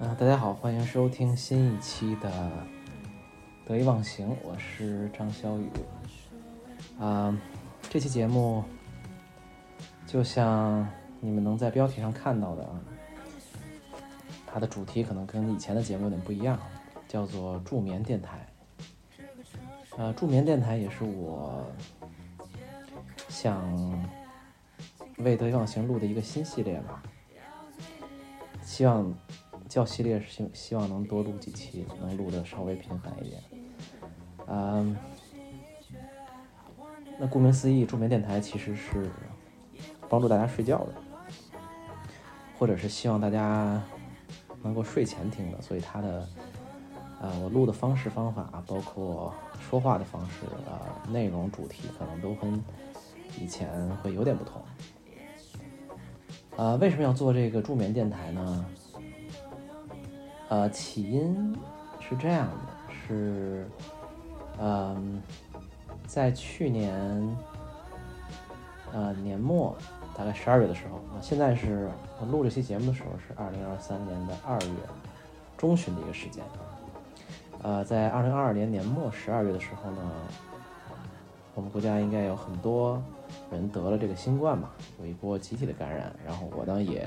啊，大家好，欢迎收听新一期的得意忘形，我是张小雨。啊，这期节目就像你们能在标题上看到的啊，它的主题可能跟以前的节目有点不一样，叫做助眠电台。呃，助眠电台也是我想为得意忘形录的一个新系列吧，希望。叫系列是希希望能多录几期，能录的稍微频繁一点。嗯，那顾名思义，助眠电台其实是帮助大家睡觉的，或者是希望大家能够睡前听的。所以它的呃，我录的方式方法，包括说话的方式啊，内容主题可能都跟以前会有点不同。啊，为什么要做这个助眠电台呢？呃，起因是这样的，是，嗯，在去年，呃年末，大概十二月的时候，啊，现在是我录这期节目的时候是二零二三年的二月中旬的一个时间，呃，在二零二二年年末十二月的时候呢，我们国家应该有很多人得了这个新冠嘛，有一波集体的感染，然后我呢也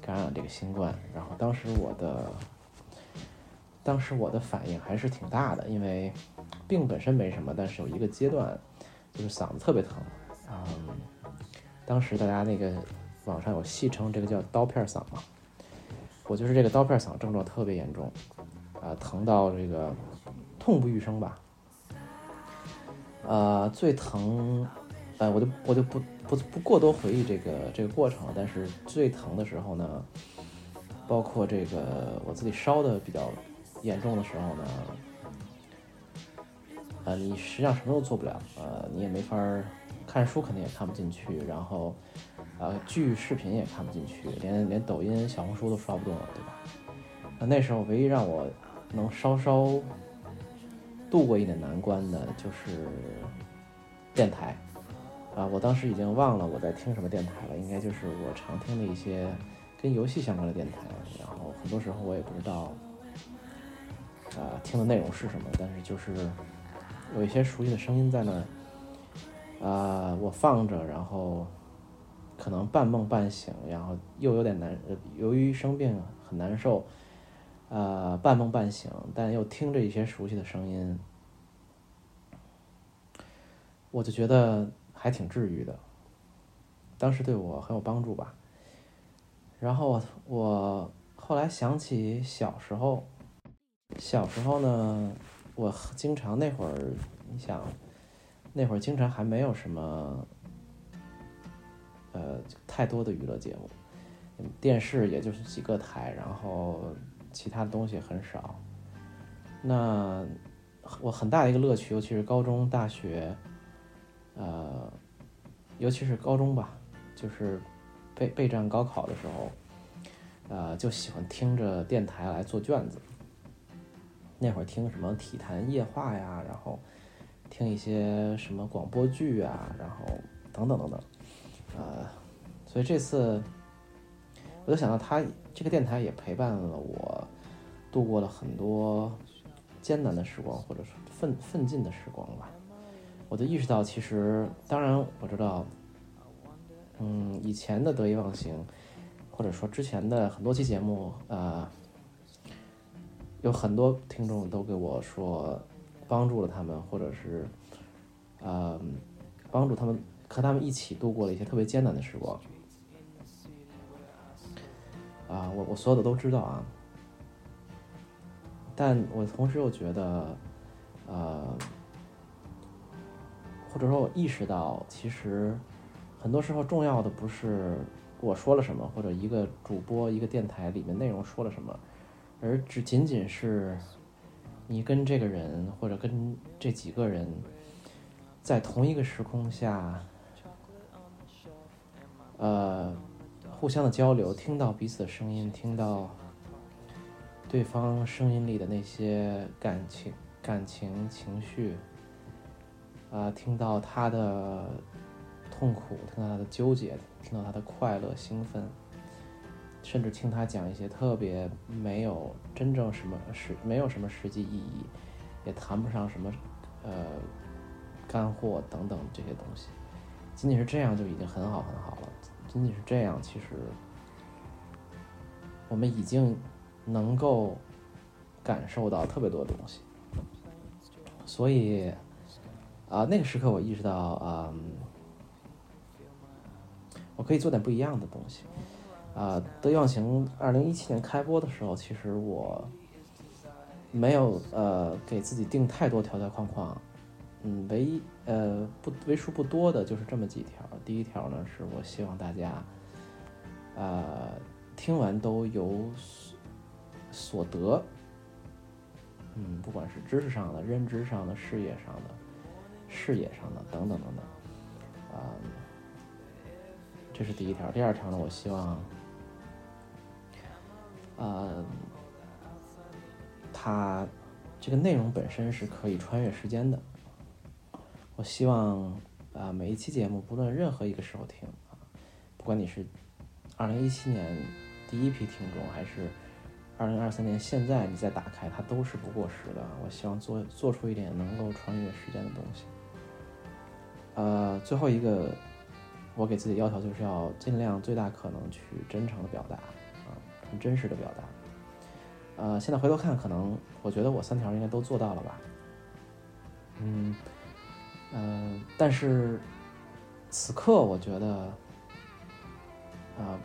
感染了这个新冠，然后当时我的。当时我的反应还是挺大的，因为病本身没什么，但是有一个阶段就是嗓子特别疼。嗯，当时大家那个网上有戏称这个叫刀片嗓嘛，我就是这个刀片嗓症状特别严重，啊，疼到这个痛不欲生吧。呃，最疼，呃，我就我就不不不过多回忆这个这个过程。但是最疼的时候呢，包括这个我自己烧的比较。严重的时候呢，呃，你实际上什么都做不了，呃，你也没法看书，肯定也看不进去，然后，呃，剧视频也看不进去，连连抖音、小红书都刷不动了，对吧？那那时候唯一让我能稍稍度过一点难关的就是电台，啊，我当时已经忘了我在听什么电台了，应该就是我常听的一些跟游戏相关的电台，然后很多时候我也不知道。啊，听的内容是什么？但是就是有一些熟悉的声音在那，啊，我放着，然后可能半梦半醒，然后又有点难，由于生病很难受，呃，半梦半醒，但又听着一些熟悉的声音，我就觉得还挺治愈的，当时对我很有帮助吧。然后我后来想起小时候。小时候呢，我经常那会儿，你想，那会儿经常还没有什么，呃，太多的娱乐节目，电视也就是几个台，然后其他的东西很少。那我很大的一个乐趣，尤其是高中、大学，呃，尤其是高中吧，就是备备战高考的时候，呃，就喜欢听着电台来做卷子。那会儿听什么体坛夜话呀，然后听一些什么广播剧啊，然后等等等等，呃，所以这次我就想到，他这个电台也陪伴了我度过了很多艰难的时光，或者说奋奋进的时光吧。我就意识到，其实当然我知道，嗯，以前的得意忘形，或者说之前的很多期节目，呃。有很多听众都给我说，帮助了他们，或者是，呃，帮助他们和他们一起度过了一些特别艰难的时光。啊，我我所有的都知道啊，但我同时又觉得，呃，或者说我意识到，其实很多时候重要的不是我说了什么，或者一个主播、一个电台里面内容说了什么。而只仅仅是你跟这个人，或者跟这几个人，在同一个时空下，呃，互相的交流，听到彼此的声音，听到对方声音里的那些感情、感情、情绪，啊，听到他的痛苦，听到他的纠结，听到他的快乐、兴奋。甚至听他讲一些特别没有真正什么实没有什么实际意义，也谈不上什么呃干货等等这些东西。仅仅是这样就已经很好很好了。仅仅是这样，其实我们已经能够感受到特别多的东西。所以啊，那个时刻我意识到啊，我可以做点不一样的东西。啊，得意忘形二零一七年开播的时候，其实我没有呃给自己定太多条条框框，嗯，唯一呃不为数不多的就是这么几条。第一条呢，是我希望大家呃听完都有所得，嗯，不管是知识上的、认知上的、事业上的、视野上的等等等等，啊，这是第一条。第二条呢，我希望。呃，它这个内容本身是可以穿越时间的。我希望啊，每一期节目，不论任何一个时候听啊，不管你是二零一七年第一批听众，还是二零二三年现在你再打开，它都是不过时的。我希望做做出一点能够穿越时间的东西。呃，最后一个，我给自己要求就是要尽量最大可能去真诚的表达。很真实的表达，呃，现在回头看，可能我觉得我三条应该都做到了吧，嗯，呃，但是此刻我觉得，啊，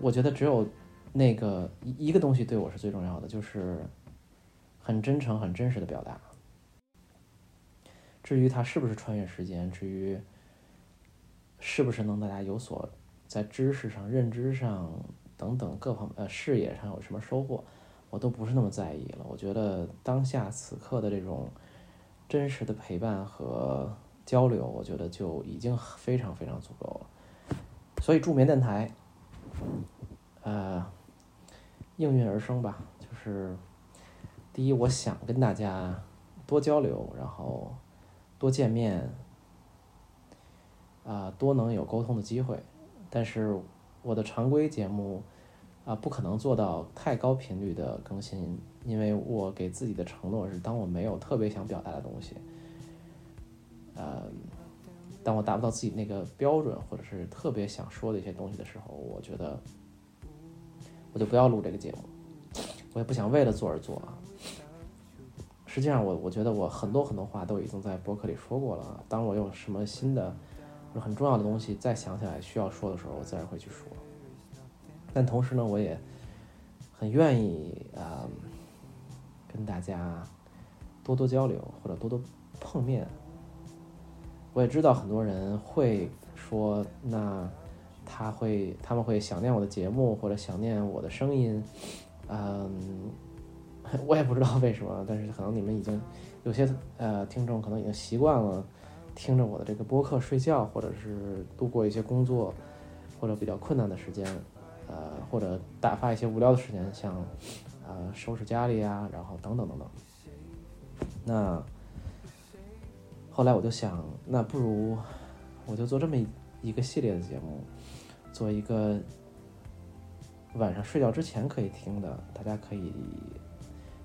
我觉得只有那个一一个东西对我是最重要的，就是很真诚、很真实的表达。至于它是不是穿越时间，至于是不是能大家有所。在知识上、认知上等等各方呃视野上有什么收获，我都不是那么在意了。我觉得当下此刻的这种真实的陪伴和交流，我觉得就已经非常非常足够了。所以助眠电台，呃，应运而生吧。就是第一，我想跟大家多交流，然后多见面，啊，多能有沟通的机会。但是我的常规节目啊，不可能做到太高频率的更新，因为我给自己的承诺是，当我没有特别想表达的东西，呃，当我达不到自己那个标准，或者是特别想说的一些东西的时候，我觉得我就不要录这个节目，我也不想为了做而做啊。实际上，我我觉得我很多很多话都已经在博客里说过了。当我有什么新的。很重要的东西，再想起来需要说的时候，我自然会去说。但同时呢，我也很愿意啊，跟大家多多交流或者多多碰面。我也知道很多人会说，那他会他们会想念我的节目或者想念我的声音，嗯，我也不知道为什么，但是可能你们已经有些呃听众可能已经习惯了。听着我的这个播客睡觉，或者是度过一些工作或者比较困难的时间，呃，或者打发一些无聊的时间，像呃收拾家里啊，然后等等等等。那后来我就想，那不如我就做这么一个系列的节目，做一个晚上睡觉之前可以听的，大家可以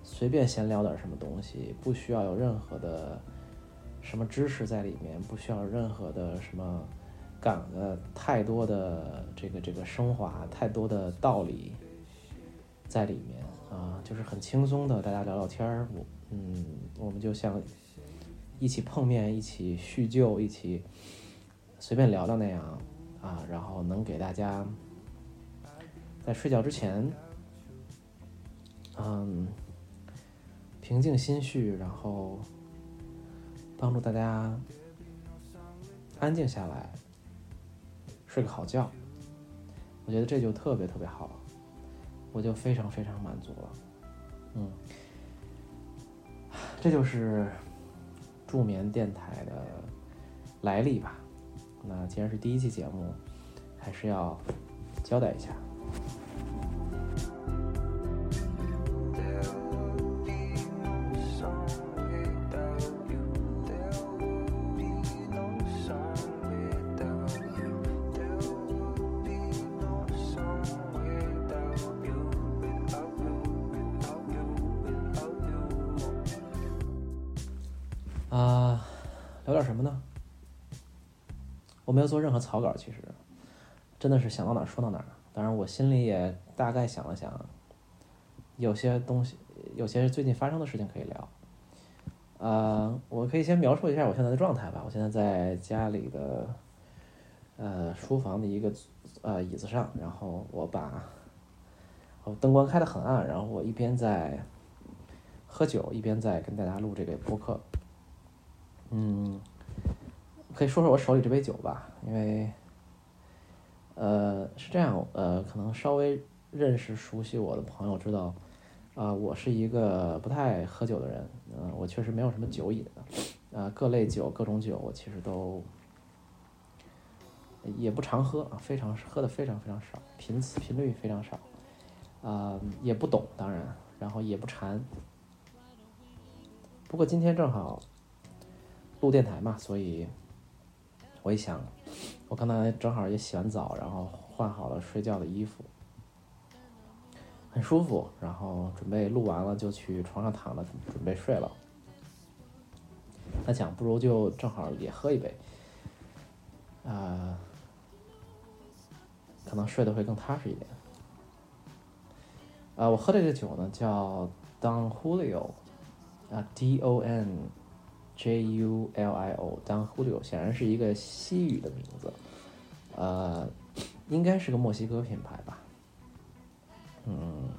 随便闲聊点什么东西，不需要有任何的。什么知识在里面不需要任何的什么感呃太多的这个这个升华太多的道理在里面啊，就是很轻松的大家聊聊天儿，我嗯我们就像一起碰面一起叙旧一起随便聊聊那样啊，然后能给大家在睡觉之前嗯平静心绪，然后。帮助大家安静下来，睡个好觉。我觉得这就特别特别好，我就非常非常满足了。嗯，这就是助眠电台的来历吧。那既然是第一期节目，还是要交代一下。做任何草稿，其实真的是想到哪儿说到哪儿。当然，我心里也大概想了想，有些东西，有些最近发生的事情可以聊。呃，我可以先描述一下我现在的状态吧。我现在在家里的呃书房的一个呃椅子上，然后我把哦灯光开得很暗，然后我一边在喝酒，一边在跟大家录这个播客。嗯，可以说说我手里这杯酒吧，因为呃是这样，呃，可能稍微认识熟悉我的朋友知道。啊，我是一个不太喝酒的人，嗯，我确实没有什么酒瘾，啊，各类酒、各种酒我其实都也不常喝，非常喝的非常非常少，频次频率非常少，啊，也不懂，当然，然后也不馋。不过今天正好录电台嘛，所以我一想，我刚才正好也洗完澡，然后换好了睡觉的衣服。很舒服，然后准备录完了就去床上躺着准备睡了。那想不如就正好也喝一杯，啊，可能睡得会更踏实一点。啊，我喝的这个酒呢叫 Don Julio，啊，D O N J U L I O，Don Julio 显然是一个西语的名字，呃，应该是个墨西哥品牌吧。嗯，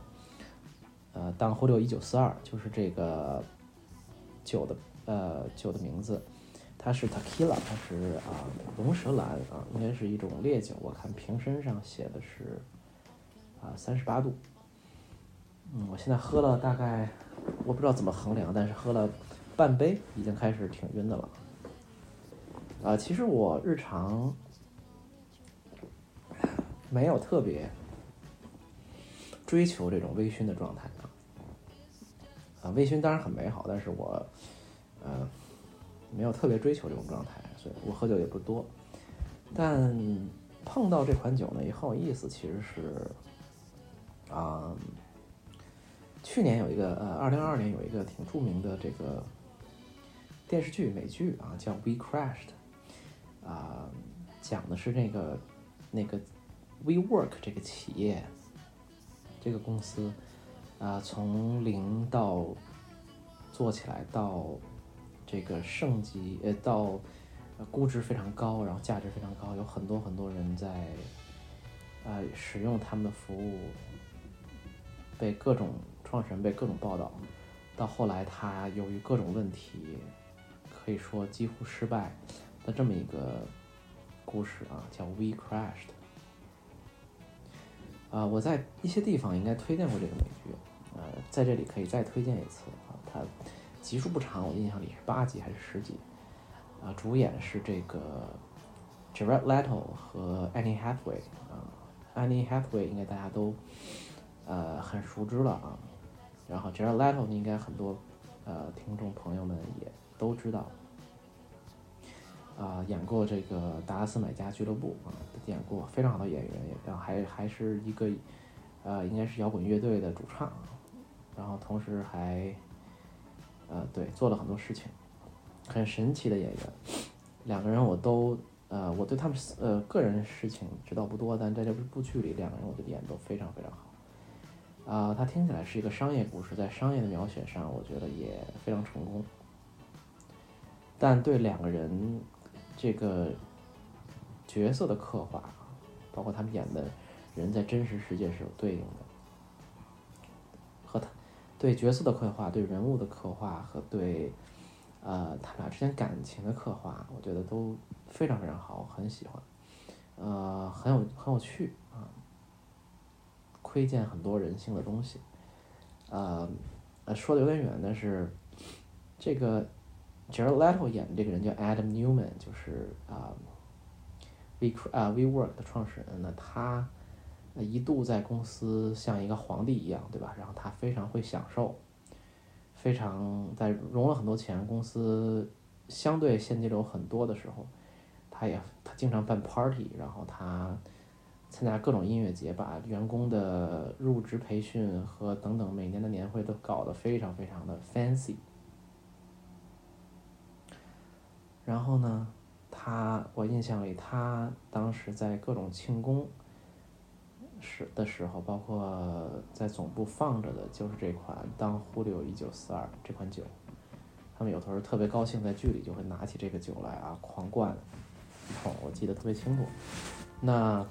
呃，当呼六一九四二就是这个酒的呃酒的名字，它是 Tequila，它是啊龙舌兰啊，应该是一种烈酒。我看瓶身上写的是啊三十八度。嗯，我现在喝了大概我不知道怎么衡量，但是喝了半杯，已经开始挺晕的了。啊，其实我日常没有特别。追求这种微醺的状态啊，啊，微醺当然很美好，但是我，呃，没有特别追求这种状态，所以我喝酒也不多。但碰到这款酒呢，也很有意思，其实是，啊，去年有一个呃，二零二二年有一个挺著名的这个电视剧美剧啊，叫《We Crashed》，啊，讲的是那个那个 WeWork 这个企业。这个公司，啊，从零到做起来，到这个升级，呃，到估值非常高，然后价值非常高，有很多很多人在，啊，使用他们的服务，被各种创始人被各种报道，到后来他由于各种问题，可以说几乎失败的这么一个故事啊，叫 We Crashed。啊，我在一些地方应该推荐过这个美剧，呃，在这里可以再推荐一次啊。它集数不长，我印象里是八集还是十集？啊，主演是这个 Jared Leto 和 Annie Hathaway 啊，Annie Hathaway 应该大家都呃很熟知了啊。然后 Jared Leto 应该很多呃听众朋友们也都知道。啊，演过这个《达拉斯买家俱乐部》啊，演过非常好的演员，然后还还是一个，呃，应该是摇滚乐队的主唱，然后同时还，呃，对，做了很多事情，很神奇的演员。两个人我都，呃，我对他们呃个人事情知道不多，但在这部剧里，两个人我觉得演都非常非常好。啊，他听起来是一个商业故事，在商业的描写上，我觉得也非常成功。但对两个人。这个角色的刻画，包括他们演的人在真实世界是有对应的，和他对角色的刻画、对人物的刻画和对呃他俩之间感情的刻画，我觉得都非常非常好，很喜欢，呃，很有很有趣啊，窥见很多人性的东西，呃，说的有点远，但是这个。Jared Leto 演的这个人叫 Adam Newman，就是啊，We 啊 WeWork 的创始人。呢他一度在公司像一个皇帝一样，对吧？然后他非常会享受，非常在融了很多钱，公司相对现金流很多的时候，他也他经常办 party，然后他参加各种音乐节，把员工的入职培训和等等每年的年会都搞得非常非常的 fancy。然后呢，他我印象里，他当时在各种庆功时的时候，包括在总部放着的就是这款当忽略一九四二这款酒。他们有时候特别高兴，在剧里就会拿起这个酒来啊，狂灌一口，我记得特别清楚。那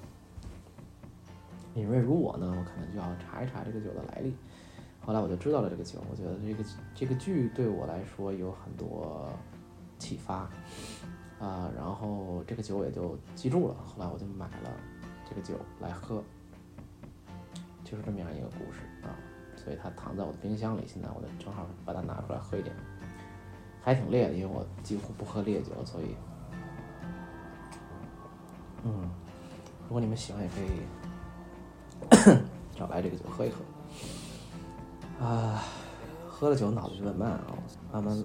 敏锐如我呢，我可能就要查一查这个酒的来历。后来我就知道了这个酒，我觉得这个这个剧对我来说有很多启发啊，然后这个酒也就记住了。后来我就买了这个酒来喝，就是这么样一个故事啊。所以它躺在我的冰箱里，现在我就正好把它拿出来喝一点。还挺烈的，因为我几乎不喝烈酒，所以，嗯，如果你们喜欢，也可以找来这个酒喝一喝。啊，喝了酒脑子就很慢啊，慢慢，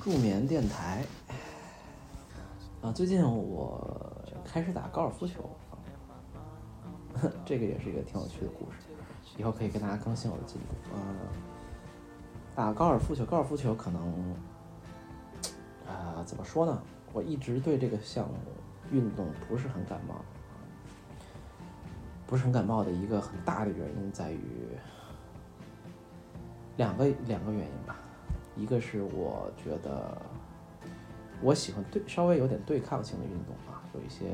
助眠电台啊，最近我开始打高尔夫球，这个也是一个挺有趣的故事，以后可以跟大家更新我的进度。啊，打高尔夫球，高尔夫球可能啊，怎么说呢？我一直对这个项目运动不是很感冒，不是很感冒的一个很大的原因在于。两个两个原因吧，一个是我觉得我喜欢对稍微有点对抗性的运动啊，有一些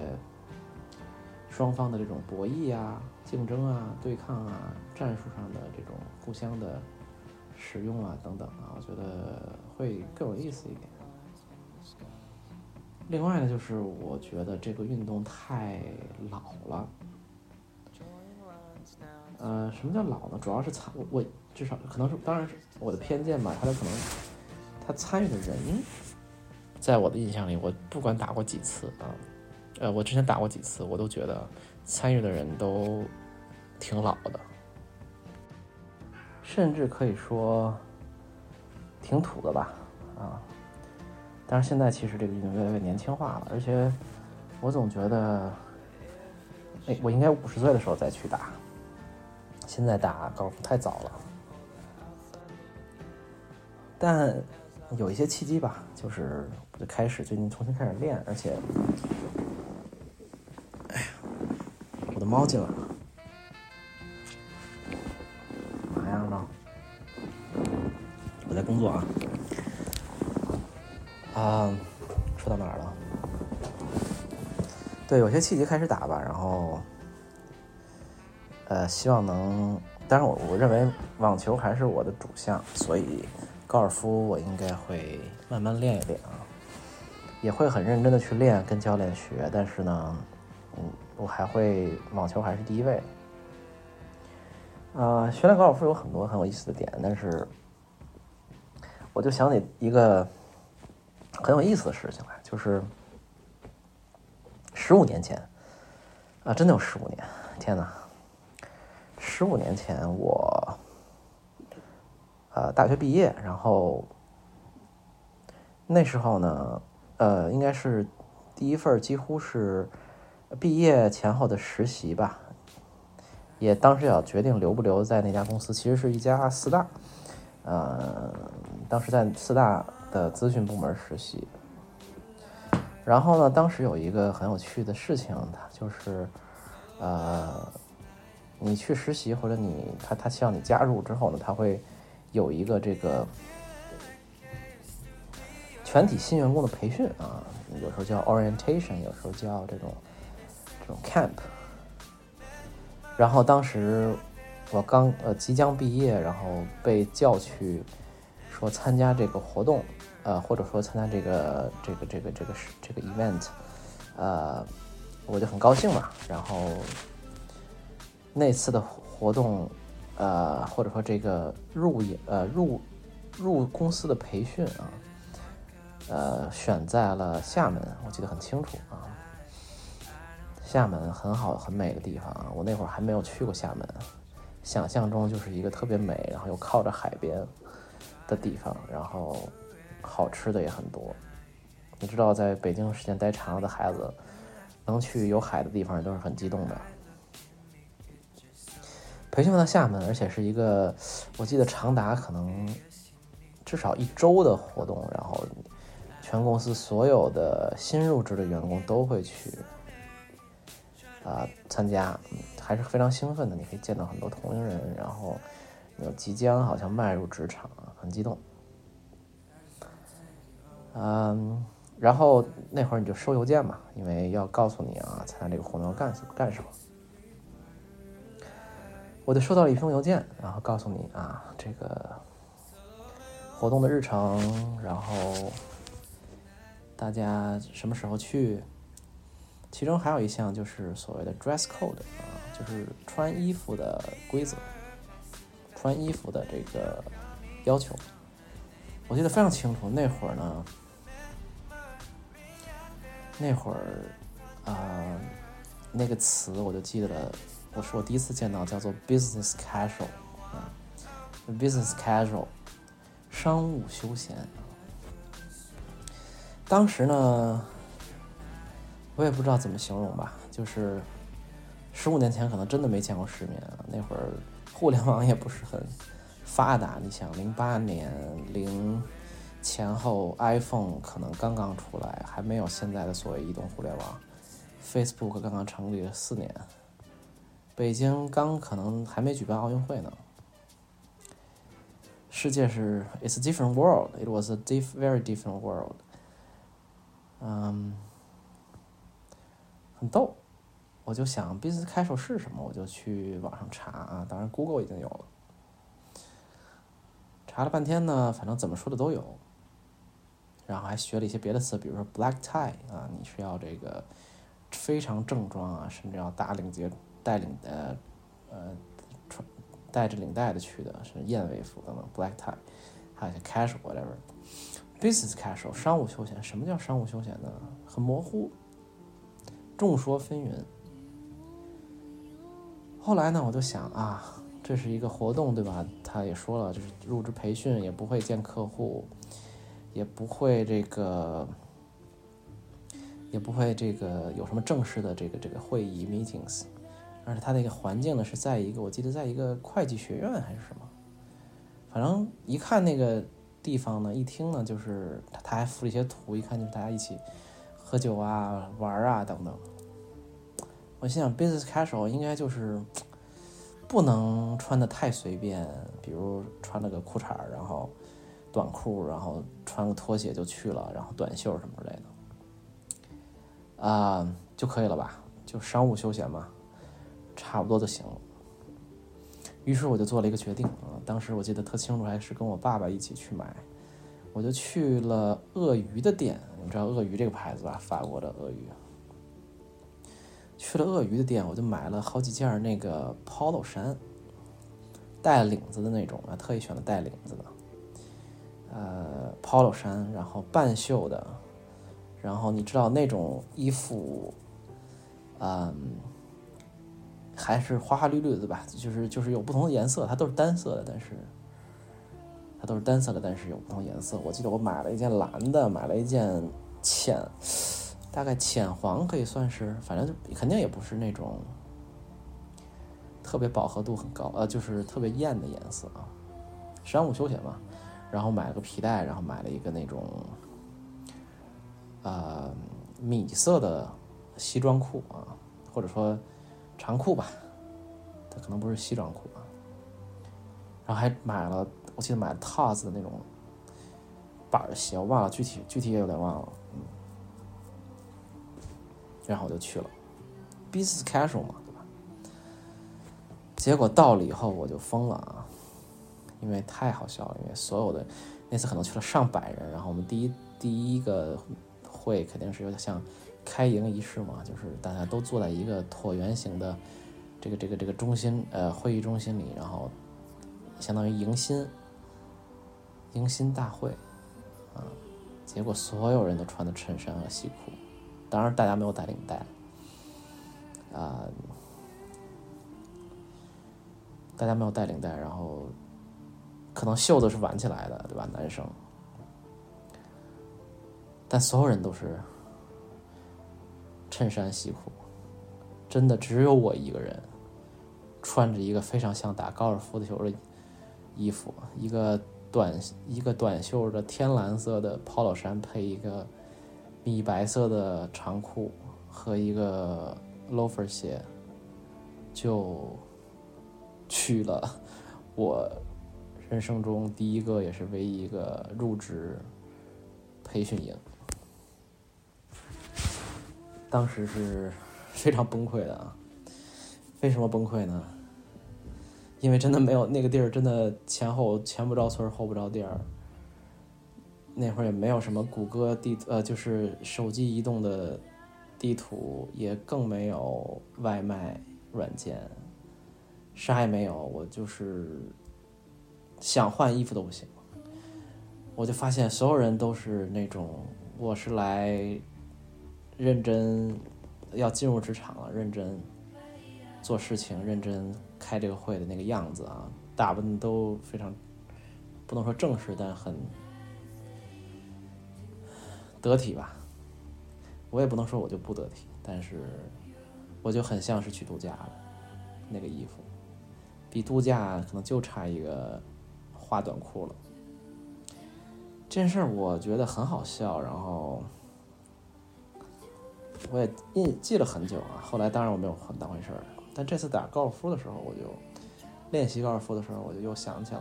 双方的这种博弈啊、竞争啊、对抗啊、战术上的这种互相的使用啊等等啊，我觉得会更有意思一点。另外呢，就是我觉得这个运动太老了。呃，什么叫老呢？主要是参我我至少可能是当然是我的偏见吧。他的可能他参与的人，在我的印象里，我不管打过几次啊，呃，我之前打过几次，我都觉得参与的人都挺老的，甚至可以说挺土的吧啊。但是现在其实这个运动越来越年轻化了，而且我总觉得，哎，我应该五十岁的时候再去打。现在打高尔夫太早了，但有一些契机吧，就是我就开始最近重新开始练，而且，哎呀，我的猫进来了，嘛样呢？我在工作啊，啊，说到哪儿了？对，有些契机开始打吧，然后。呃，希望能，当然我我认为网球还是我的主项，所以高尔夫我应该会慢慢练一练啊，也会很认真的去练，跟教练学。但是呢，嗯，我还会网球还是第一位。呃，学练高尔夫有很多很有意思的点，但是我就想起一个很有意思的事情来，就是十五年前啊，真的有十五年，天哪！十五年前，我呃大学毕业，然后那时候呢，呃，应该是第一份几乎是毕业前后的实习吧，也当时要决定留不留在那家公司，其实是一家四大，呃，当时在四大的资讯部门实习，然后呢，当时有一个很有趣的事情，它就是呃。你去实习或者你他他希望你加入之后呢，他会有一个这个全体新员工的培训啊，有时候叫 orientation，有时候叫这种这种 camp。然后当时我刚呃即将毕业，然后被叫去说参加这个活动，呃，或者说参加这个这个这个这个是这个 event，呃，我就很高兴嘛。然后那次的活动，呃，或者说这个入营呃入入公司的培训啊，呃，选在了厦门，我记得很清楚啊。厦门很好很美的地方啊，我那会儿还没有去过厦门，想象中就是一个特别美，然后又靠着海边。的地方，然后好吃的也很多。你知道，在北京时间待长了的孩子，能去有海的地方都是很激动的。培训到厦门，而且是一个我记得长达可能至少一周的活动，然后全公司所有的新入职的员工都会去啊参加，还是非常兴奋的。你可以见到很多同龄人，然后有。即将好像迈入职场，很激动。嗯，然后那会儿你就收邮件嘛，因为要告诉你啊，参加这个活动要干什干什么。我就收到了一封邮件，然后告诉你啊，这个活动的日程，然后大家什么时候去。其中还有一项就是所谓的 dress code 啊，就是穿衣服的规则。穿衣服的这个要求，我记得非常清楚。那会儿呢，那会儿啊，那个词我就记得了。我是我第一次见到，叫做 business casual 啊，business casual，商务休闲。当时呢，我也不知道怎么形容吧，就是十五年前可能真的没见过世面啊，那会儿。互联网也不是很发达，你想，零八年零前后，iPhone 可能刚刚出来，还没有现在的所谓移动互联网。Facebook 刚刚成立了四年，北京刚可能还没举办奥运会呢。世界是 It's a different world. It was a diff very different world. 嗯，很逗。我就想，business casual 是什么？我就去网上查啊，当然 Google 已经有了。查了半天呢，反正怎么说的都有。然后还学了一些别的词，比如说 black tie 啊，你是要这个非常正装啊，甚至要打领结、带领的呃穿带着领带的去的，是燕尾服等等 black tie，还有些 casual whatever。business casual 商务休闲，什么叫商务休闲呢？很模糊，众说纷纭。后来呢，我就想啊，这是一个活动，对吧？他也说了，就是入职培训，也不会见客户，也不会这个，也不会这个有什么正式的这个这个会议 meetings，而且他那个环境呢是在一个，我记得在一个会计学院还是什么，反正一看那个地方呢，一听呢就是他他还附了一些图，一看就是大家一起喝酒啊、玩啊等等。我心想，business casual 应该就是不能穿的太随便，比如穿了个裤衩然后短裤，然后穿个拖鞋就去了，然后短袖什么之类的，啊，就可以了吧？就商务休闲嘛，差不多就行了。于是我就做了一个决定啊，当时我记得特清楚，还是跟我爸爸一起去买，我就去了鳄鱼的店，你知道鳄鱼这个牌子吧？法国的鳄鱼。去了鳄鱼的店，我就买了好几件那个 polo 衫，带领子的那种啊，特意选了带领子的，呃，polo 衫，然后半袖的，然后你知道那种衣服，嗯，还是花花绿绿的吧？就是就是有不同的颜色，它都是单色的，但是它都是单色的，但是有不同颜色。我记得我买了一件蓝的，买了一件浅。大概浅黄可以算是，反正就肯定也不是那种特别饱和度很高，呃，就是特别艳的颜色啊。商务休闲嘛，然后买了个皮带，然后买了一个那种呃米色的西装裤啊，或者说长裤吧，它可能不是西装裤啊。然后还买了，我记得买了 TAS 的那种板鞋，我忘了具体具体也有点忘了。嗯然后我就去了，business casual 嘛，对吧？结果到了以后我就疯了啊，因为太好笑了，因为所有的那次可能去了上百人，然后我们第一第一个会肯定是有点像开营仪式嘛，就是大家都坐在一个椭圆形的这个这个这个中心呃会议中心里，然后相当于迎新迎新大会啊，结果所有人都穿的衬衫和西裤，当然大家没有带领带啊。大家没有带领带，然后可能袖子是挽起来的，对吧？男生，但所有人都是衬衫西裤，真的只有我一个人穿着一个非常像打高尔夫球的衣服，一个短一个短袖的天蓝色的 polo 衫，配一个米白色的长裤和一个 loafer 鞋，就。去了我人生中第一个也是唯一一个入职培训营，当时是 非常崩溃的啊！为什么崩溃呢？因为真的没有那个地儿，真的前后前不着村后不着店儿。那会儿也没有什么谷歌地呃，就是手机移动的地图，也更没有外卖软件。啥也没有，我就是想换衣服都不行。我就发现所有人都是那种，我是来认真要进入职场了，认真做事情，认真开这个会的那个样子啊，打扮都非常不能说正式，但很得体吧。我也不能说我就不得体，但是我就很像是去度假了，那个衣服。比度假可能就差一个花短裤了。这件事儿我觉得很好笑，然后我也印记了很久啊。后来当然我没有很当回事儿，但这次打高尔夫的时候，我就练习高尔夫的时候，我就又想起来。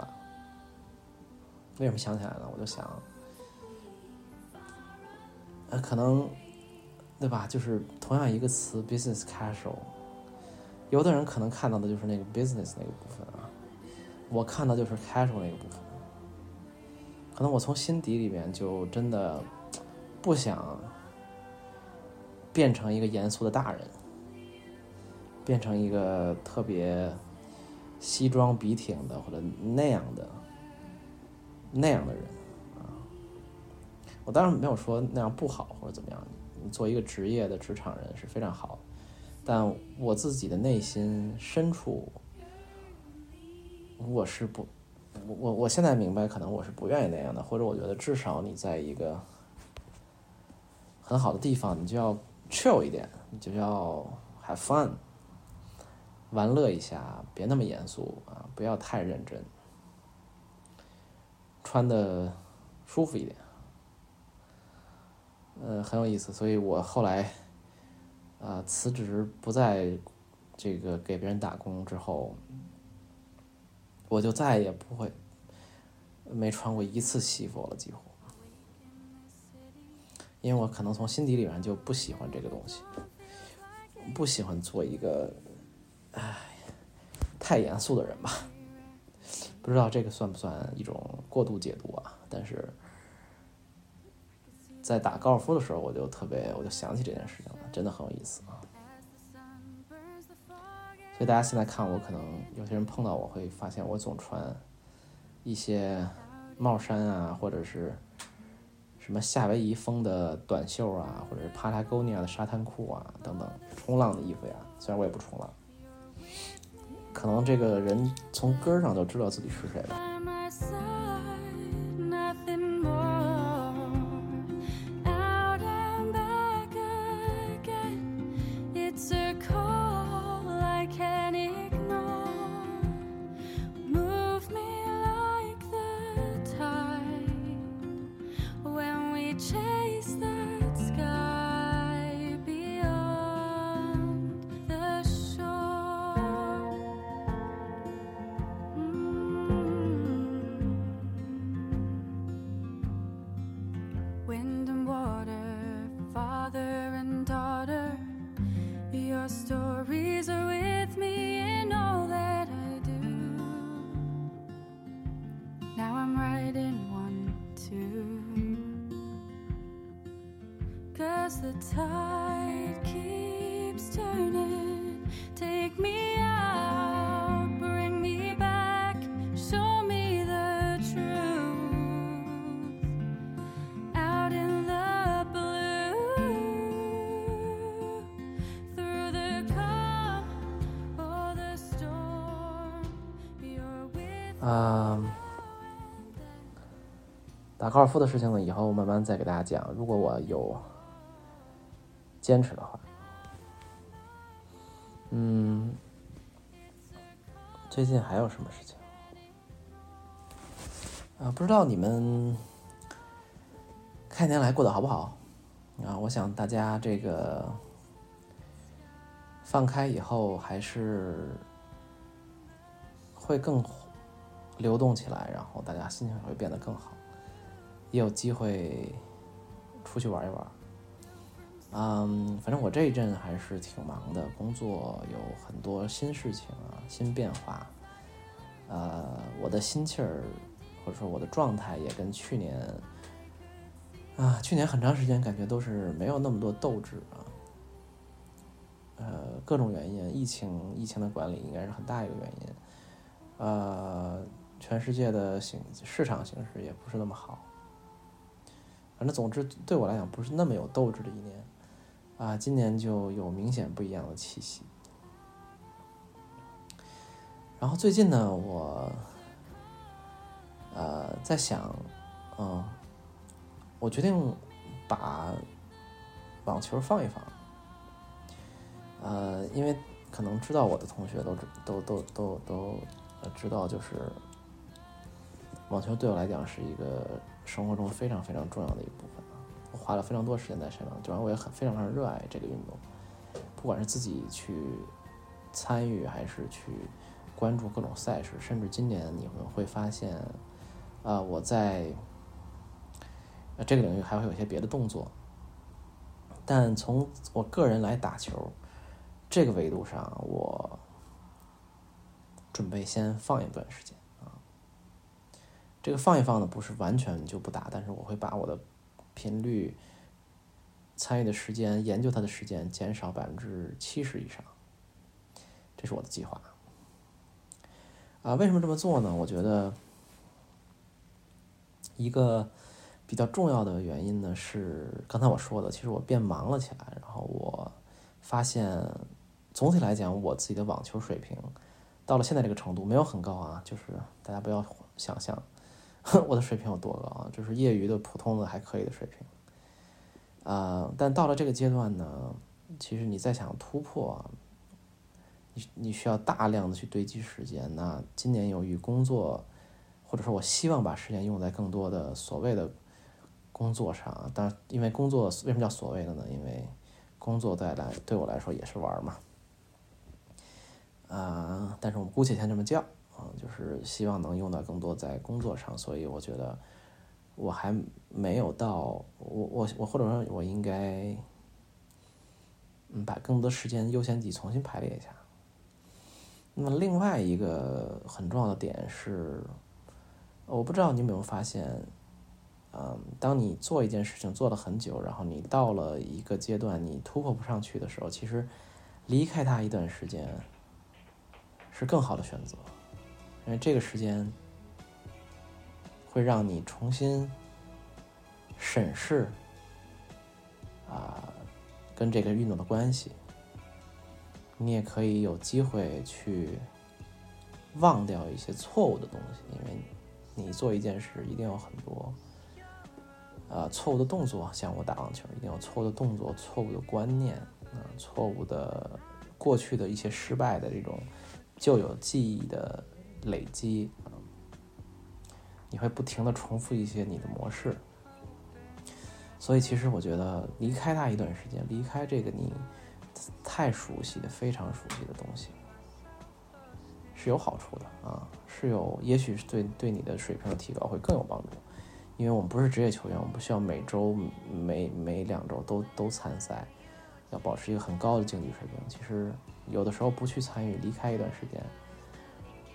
为什么想起来呢？我就想，呃，可能对吧？就是同样一个词，business casual。有的人可能看到的就是那个 business 那个部分啊，我看到就是 casual 那个部分。可能我从心底里面就真的不想变成一个严肃的大人，变成一个特别西装笔挺的或者那样的那样的人啊。我当然没有说那样不好或者怎么样，你做一个职业的职场人是非常好。但我自己的内心深处，我是不，我我我现在明白，可能我是不愿意那样的，或者我觉得至少你在一个很好的地方，你就要 chill 一点，你就要 have fun，玩乐一下，别那么严肃啊，不要太认真，穿的舒服一点，呃，很有意思，所以我后来。啊，辞职不再这个给别人打工之后，我就再也不会没穿过一次西服了，几乎，因为我可能从心底里面就不喜欢这个东西，不喜欢做一个唉太严肃的人吧，不知道这个算不算一种过度解读啊？但是。在打高尔夫的时候，我就特别，我就想起这件事情了，真的很有意思啊。所以大家现在看我，可能有些人碰到我会发现我总穿一些帽衫啊，或者是什么夏威夷风的短袖啊，或者是帕拉沟尼亚的沙滩裤啊等等，冲浪的衣服呀。虽然我也不冲浪，可能这个人从根上就知道自己是谁了 right in one, two. Cause the tide keeps turning. 高尔夫的事情呢，以后慢慢再给大家讲。如果我有坚持的话，嗯，最近还有什么事情？啊，不知道你们开年来过得好不好？啊，我想大家这个放开以后，还是会更流动起来，然后大家心情会变得更好，也有机会出去玩一玩。嗯，反正我这一阵还是挺忙的，工作有很多新事情啊，新变化。呃，我的心气儿或者说我的状态也跟去年啊，去年很长时间感觉都是没有那么多斗志啊。呃，各种原因，疫情疫情的管理应该是很大一个原因。呃，全世界的形市场形势也不是那么好。反正总之对我来讲不是那么有斗志的一年，啊，今年就有明显不一样的气息。然后最近呢，我呃在想，嗯，我决定把网球放一放。呃，因为可能知道我的同学都知都都都都知道，就是网球对我来讲是一个生活中非常非常重要的一部分啊。我花了非常多时间在身上，主要我也很非常非常热爱这个运动，不管是自己去参与，还是去关注各种赛事，甚至今年你们会发现，啊、我在这个领域还会有一些别的动作，但从我个人来打球这个维度上，我准备先放一段时间。这个放一放呢，不是完全就不打，但是我会把我的频率、参与的时间、研究它的时间减少百分之七十以上，这是我的计划。啊，为什么这么做呢？我觉得一个比较重要的原因呢是刚才我说的，其实我变忙了起来，然后我发现总体来讲，我自己的网球水平到了现在这个程度没有很高啊，就是大家不要想象 我的水平有多高啊，就是业余的普通的还可以的水平。啊、但到了这个阶段呢，其实你再想突破，你你需要大量的去堆积时间。那今年由于工作，或者说我希望把时间用在更多的所谓的工作上啊。当然，因为工作为什么叫所谓的呢？因为工作带来对我来说也是玩嘛。啊、但是我们姑且先这么叫啊、就是希望能用到更多在工作上。所以我觉得我还没有到我我我或者说我应该嗯把更多时间优先级重新排列一下。那么另外一个很重要的点是，我不知道你有没有发现，嗯，当你做一件事情做了很久，然后你到了一个阶段你突破不上去的时候，其实离开它一段时间是更好的选择，因为这个时间会让你重新审视啊、跟这个运动的关系。你也可以有机会去忘掉一些错误的东西，因为你做一件事一定有很多呃错误的动作，像我打网球一定有错误的动作、错误的观念啊、错误的过去的一些失败的这种旧有记忆的累积，你会不停的重复一些你的模式，所以其实我觉得离开它一段时间，离开这个你。太熟悉的、非常熟悉的东西，是有好处的啊，是有，也许是对对你的水平的提高会更有帮助，因为我们不是职业球员，我们不需要每周、每每两周都都参赛，要保持一个很高的竞技水平。其实有的时候不去参与，离开一段时间，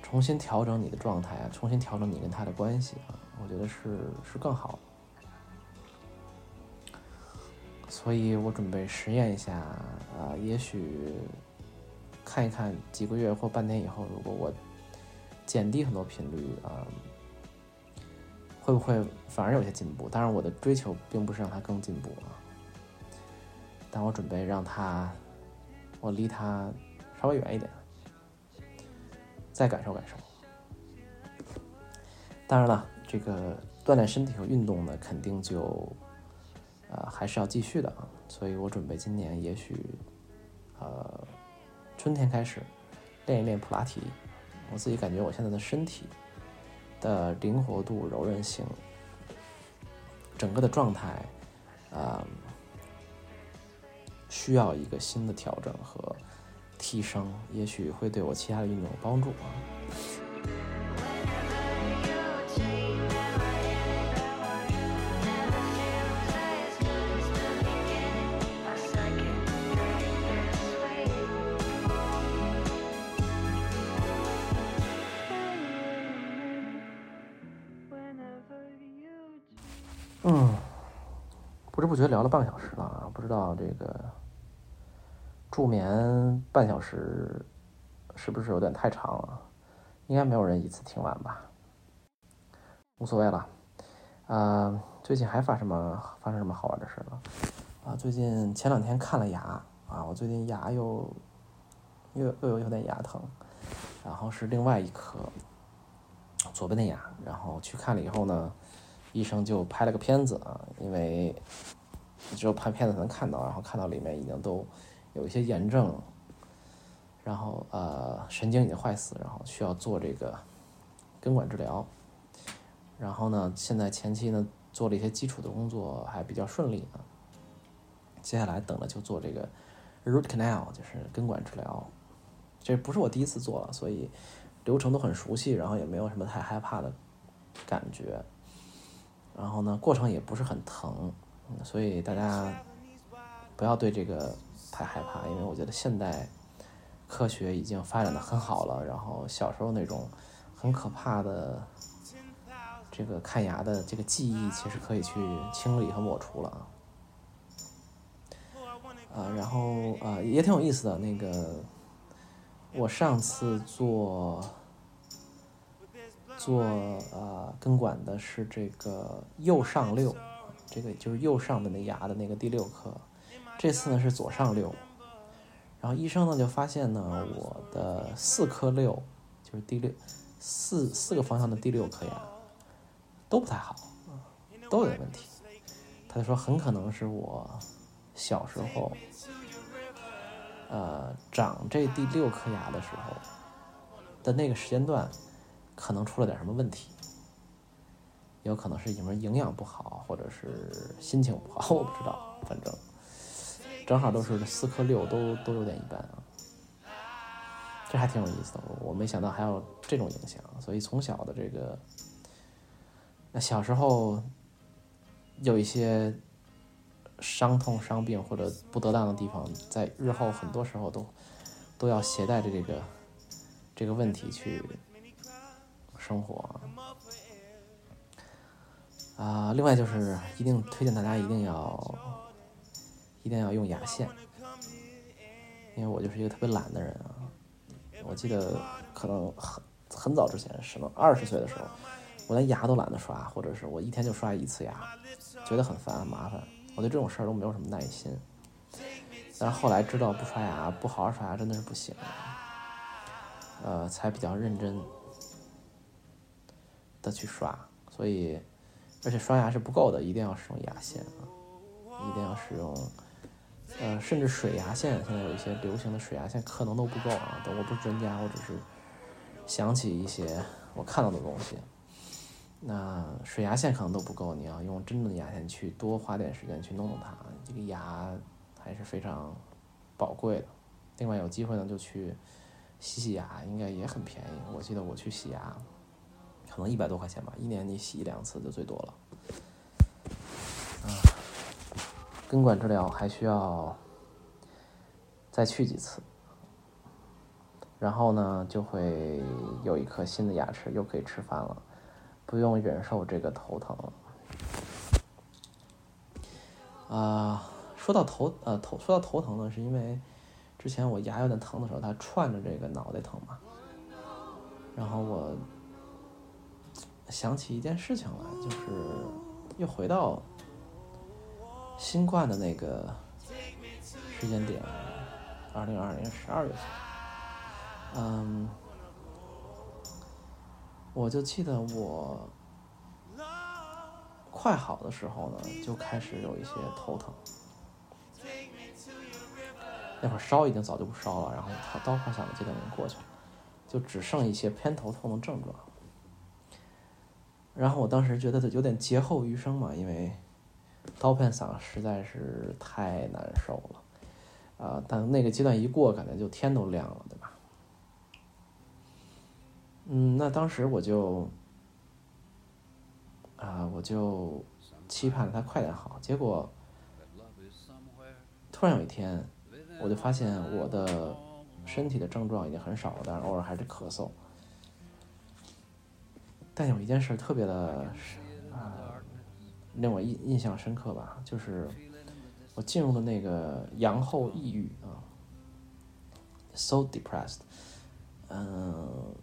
重新调整你的状态啊，重新调整你跟他的关系啊，我觉得是是更好。所以我准备实验一下啊、也许看一看几个月或半年以后，如果我减低很多频率啊、会不会反而有些进步？当然，我的追求并不是让他更进步啊，但我准备让他，我离他稍微远一点，再感受感受。当然了，这个锻炼身体和运动呢，肯定就，呃，还是要继续的啊。所以我准备今年也许，呃，春天开始练一练普拉提。我自己感觉我现在的身体的灵活度、柔韧性，整个的状态，啊、需要一个新的调整和提升，也许会对我其他的运动有帮助啊。嗯，不知不觉聊了半个小时了啊，不知道这个助眠半小时是不是有点太长了？应该没有人一次听完吧？无所谓了。呃，最近还发什么发生什么好玩的事了？啊，最近前两天看了牙啊，我最近牙又又又有点牙疼，然后是另外一颗左边的牙，然后去看了以后呢，医生就拍了个片子啊，因为只有拍片子能看到，然后看到里面已经都有一些炎症，然后呃神经已经坏死，然后需要做这个根管治疗。然后呢，现在前期呢做了一些基础的工作，还比较顺利啊。接下来等着就做这个 root canal，就是根管治疗。这不是我第一次做了，所以流程都很熟悉，然后也没有什么太害怕的感觉。然后呢，过程也不是很疼，所以大家不要对这个太害怕，因为我觉得现代科学已经发展的很好了。然后小时候那种很可怕的这个看牙的这个记忆，其实可以去清理和抹除了啊。啊，然后啊也挺有意思的。那个我上次做做呃根管的是这个右上六，这个就是右上的那牙的那个第六颗。这次呢是左上六，然后医生呢就发现呢我的四颗六，就是第六四四个方向的第六颗牙都不太好，都有点问题。他就说很可能是我小时候，呃，长这第六颗牙的时候的那个时间段，可能出了点什么问题，有可能是因为营养不好，或者是心情不好，我不知道，反正正好都是四颗六都都有点一般啊，这还挺有意思的，我没想到还有这种影响，所以从小的这个，那小时候有一些伤痛、伤病或者不得当的地方，在日后很多时候都都要携带着这个这个问题去生活啊。啊，另外就是一定推荐大家一定要一定要用牙线，因为我就是一个特别懒的人啊。我记得可能很很早之前，可能二十岁的时候，我连牙都懒得刷，或者是我一天就刷一次牙，觉得很烦很麻烦。我对这种事儿都没有什么耐心。但是后来知道不刷牙，不好好刷牙真的是不行，呃，才比较认真的去刷。所以，而且刷牙是不够的，一定要使用牙线啊，一定要使用，呃，甚至水牙线，现在有一些流行的水牙线可能都不够啊。但我不是专家，我只是想起一些我看到的东西。那水牙线可能都不够，你要用真正的牙线去多花点时间去弄弄它，这个牙还是非常宝贵的。另外有机会呢，就去洗洗牙，应该也很便宜。我记得我去洗牙，可能一百多块钱吧，一年你洗一两次就最多了。啊，根管治疗还需要再去几次，然后呢就会有一颗新的牙齿，又可以吃饭了。不用忍受这个头疼。啊、说到头呃头说到头疼呢，是因为之前我牙有点疼的时候，它串着这个脑袋疼嘛，然后我想起一件事情来，就是又回到新冠的那个时间点，二零二零十二月份，嗯，我就记得我快好的时候呢，就开始有一些头疼。那会儿烧已经早就不烧了，然后它刀块响的阶段已经过去了，就只剩一些偏头痛的症状。然后我当时觉得有点劫后余生嘛，因为刀片嗓实在是太难受了，啊、但那个阶段一过，感觉就天都亮了，对吧？嗯，那当时我就，啊、我就期盼它快点好，结果突然有一天，我就发现我的身体的症状已经很少了，但是偶尔还是咳嗽。但有一件事特别的，啊、令我印印象深刻吧，就是我进入了那个阳后抑郁啊，so depressed，嗯、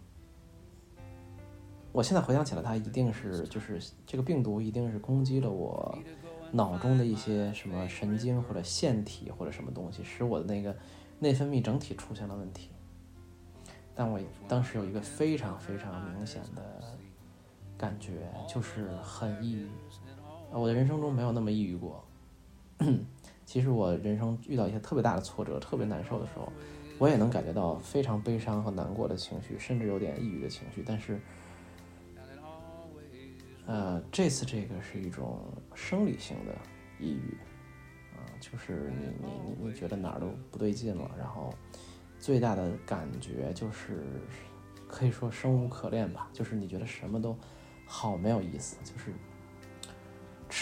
我现在回想起来，它一定是就是这个病毒一定是攻击了我脑中的一些什么神经或者腺体或者什么东西，使我的那个内分泌整体出现了问题。但我当时有一个非常非常明显的感觉，就是很抑郁。我的人生中没有那么抑郁过。其实我人生遇到一些特别大的挫折、特别难受的时候，我也能感觉到非常悲伤和难过的情绪，甚至有点抑郁的情绪。但是，呃，这次这个是一种生理性的抑郁，啊、就是你你你你觉得哪儿都不对劲了，然后最大的感觉就是可以说生无可恋吧，就是你觉得什么都好没有意思，就是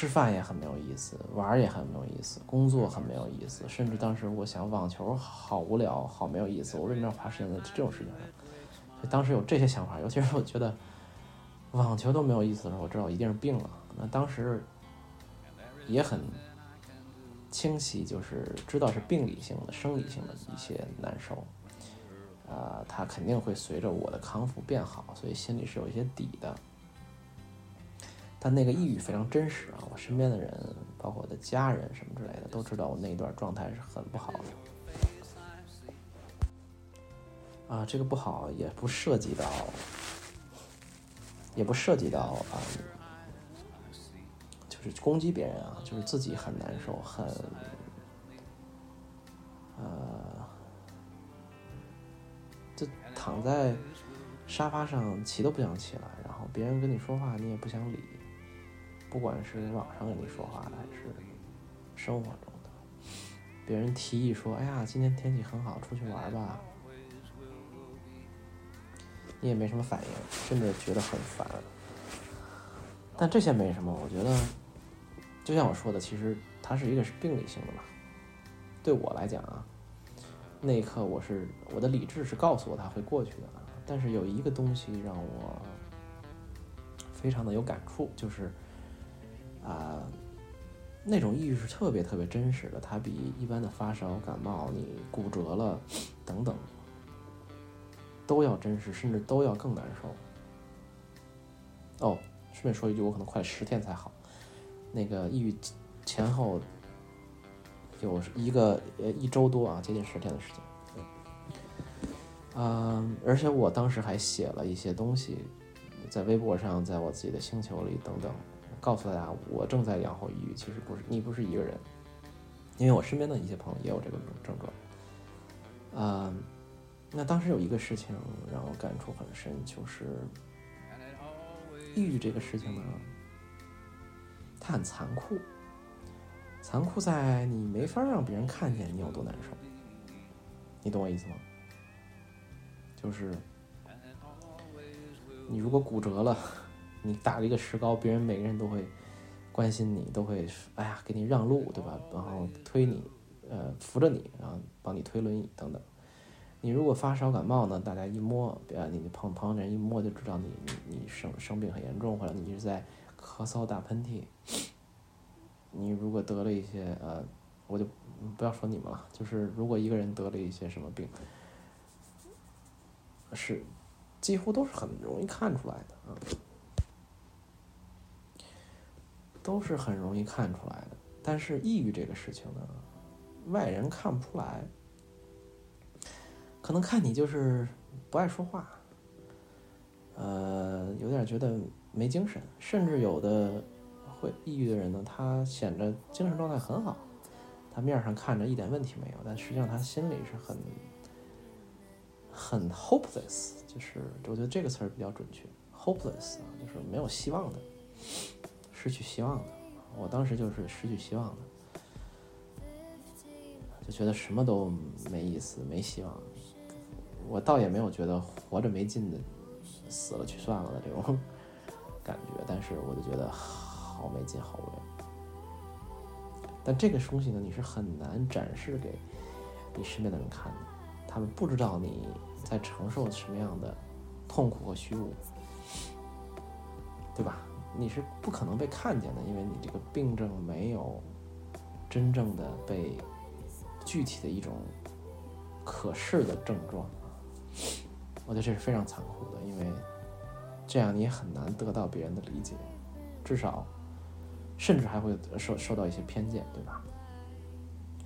吃饭也很没有意思，玩也很没有意思，工作很没有意思，甚至当时我想网球好无聊，好没有意思，我为什么要花时间在这种事情上？所以当时有这些想法，尤其是我觉得网球都没有意思的时候，我知道我一定是病了。那当时也很清晰，就是知道是病理性的、生理性的一些难受。啊，它肯定会随着我的康复变好，所以心里是有一些底的。但那个抑郁非常真实啊，我身边的人，包括我的家人什么之类的，都知道我那一段状态是很不好的。啊，这个不好也不涉及到，也不涉及到啊，就是攻击别人啊，就是自己很难受，很，呃，就躺在沙发上起都不想起来，然后别人跟你说话你也不想理，不管是网上跟你说话的还是生活中的，别人提议说：“哎呀，今天天气很好，出去玩吧。”你也没什么反应，甚至觉得很烦。但这些没什么，我觉得，就像我说的，其实它是一个是病理性的嘛。对我来讲啊，那一刻我是我的理智是告诉我它会过去的，但是有一个东西让我非常的有感触，就是啊、那种抑郁是特别特别真实的，它比一般的发烧、感冒、你骨折了等等。都要真实，甚至都要更难受。哦，顺便说一句，我可能快十天才好。那个抑郁前后有一个呃一周多啊，接近十天的时间。嗯，而且我当时还写了一些东西，在微博上，在我自己的星球里等等，告诉大家我正在养后抑郁，其实不是你不是一个人，因为我身边的一些朋友也有这个症状。嗯。那当时有一个事情让我感触很深，就是抑郁这个事情呢，它很残酷，残酷在你没法让别人看见你有多难受，你懂我意思吗？就是你如果骨折了，你打了一个石膏，别人每个人都会关心你，都会哎呀给你让路，对吧？然后推你，呃扶着你，然后帮你推轮椅等等。你如果发烧感冒呢，大家一摸，别你碰旁人一摸就知道你你你生生病很严重，或者你是在咳嗽打喷嚏。你如果得了一些呃，我就不要说你们了，就是如果一个人得了一些什么病，是几乎都是很容易看出来的啊，都是很容易看出来的。但是抑郁这个事情呢，外人看不出来，可能看你就是不爱说话，呃，有点觉得没精神，甚至有的会抑郁的人呢，他显着精神状态很好，他面上看着一点问题没有，但实际上他心里是很很 hopeless，就是我觉得这个词儿比较准确，hopeless 啊，就是没有希望的，失去希望的。我当时就是失去希望的，就觉得什么都没意思、没希望。我倒也没有觉得活着没劲的，死了去算了的这种感觉，但是我就觉得好没劲、好无聊。但这个东西呢，你是很难展示给你身边的人看的，他们不知道你在承受什么样的痛苦和虚无，对吧？你是不可能被看见的，因为你这个病症没有真正的被具体的一种可视的症状。我觉得这是非常残酷的，因为这样你也很难得到别人的理解，至少甚至还会受受到一些偏见，对吧？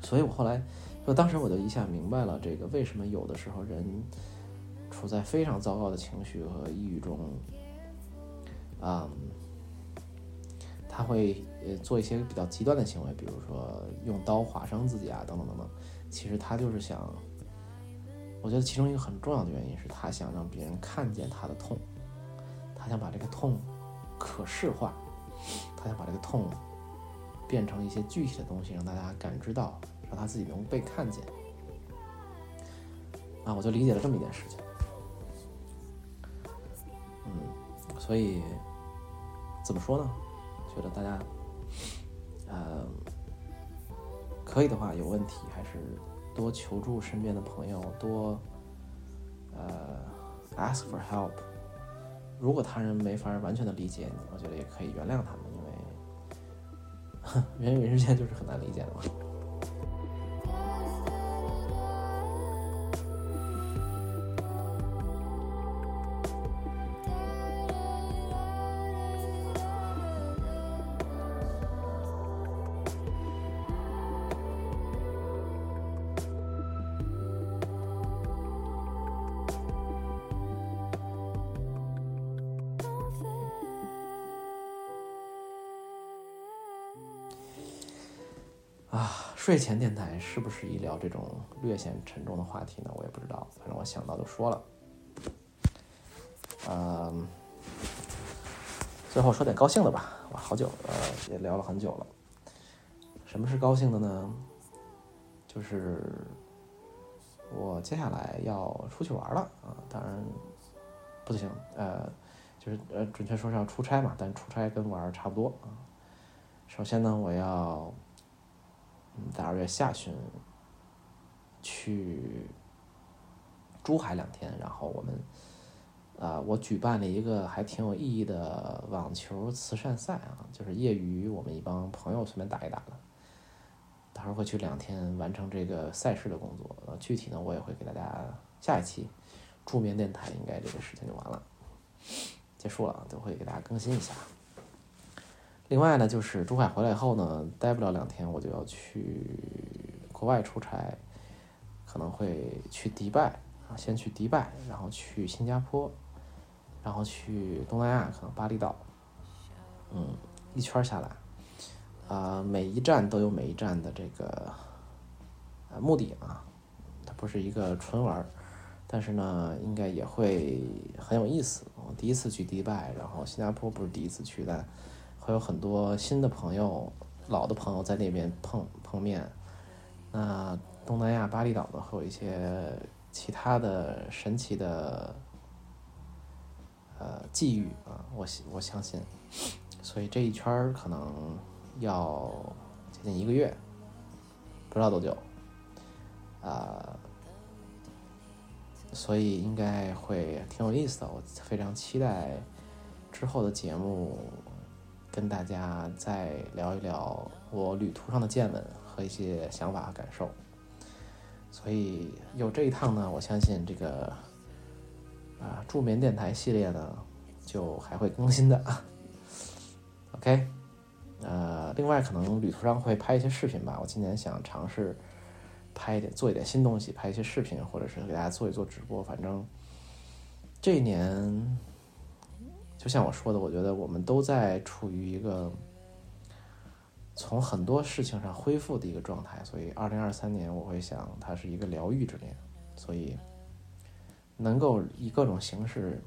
所以我后来就当时我就一下明白了，这个为什么有的时候人处在非常糟糕的情绪和抑郁中，啊、他会呃做一些比较极端的行为，比如说用刀划伤自己啊，等等等等。其实他就是想，我觉得其中一个很重要的原因是他想让别人看见他的痛，他想把这个痛可视化，他想把这个痛变成一些具体的东西，让大家感知到，让他自己能被看见。啊，我就理解了这么一件事情。嗯，所以怎么说呢？觉得大家，呃，可以的话，有问题还是多求助身边的朋友，多呃 ask for help。如果他人没法完全的理解你，我觉得也可以原谅他们，因为 人与人之间就是很难理解的嘛。睡前电台是不是一聊这种略显沉重的话题呢？我也不知道，反正我想到就说了。嗯，最后说点高兴的吧。哇，好久，呃，也聊了很久了。什么是高兴的呢？就是我接下来要出去玩了啊，当然不行，呃，就是呃，准确说是要出差嘛，但出差跟玩差不多啊。首先呢，我要在二月下旬去珠海两天，然后我们啊、我举办了一个还挺有意义的网球慈善赛啊，就是业余我们一帮朋友随便打一打的。到时候会去两天完成这个赛事的工作，呃，具体呢我也会给大家下一期助眠电台应该这个事情就完了，结束了，都会给大家更新一下。另外呢，就是珠海回来以后呢，待不了两天，我就要去国外出差，可能会去迪拜啊，先去迪拜，然后去新加坡，然后去东南亚，可能巴厘岛，嗯，一圈下来，啊、每一站都有每一站的这个呃目的啊，它不是一个纯玩，但是呢，应该也会很有意思。我第一次去迪拜，然后新加坡不是第一次去，但会有很多新的朋友、老的朋友在那边碰碰面。那东南亚巴厘岛呢，会有一些其他的神奇的呃际遇啊，我我相信。所以这一圈可能要接近一个月，不知道多久。啊、所以应该会挺有意思的，我非常期待之后的节目跟大家再聊一聊我旅途上的见闻和一些想法和感受。所以有这一趟呢，我相信这个啊助眠电台系列呢，就还会更新的。OK，呃，另外可能旅途上会拍一些视频吧，我今年想尝试拍一点，做一点新东西，拍一些视频，或者是给大家做一做直播。反正这一年，就像我说的，我觉得我们都在处于一个从很多事情上恢复的一个状态，所以二零二三年我会想它是一个疗愈之年，所以能够以各种形式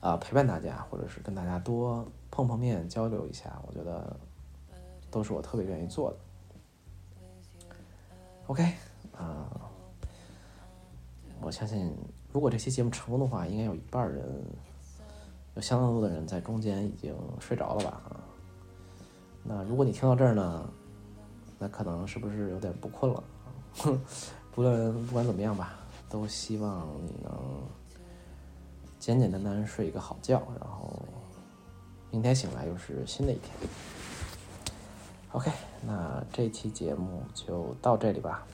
啊、陪伴大家，或者是跟大家多碰碰面交流一下，我觉得都是我特别愿意做的。OK，啊、我相信如果这期节目成功的话，应该有一半人，有相当多的人在中间已经睡着了吧？那如果你听到这儿呢，那可能是不是有点不困了？不论不管怎么样吧，都希望你能简简单单睡一个好觉，然后明天醒来又是新的一天。OK，那这期节目就到这里吧，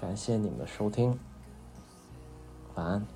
感谢你们的收听，晚安。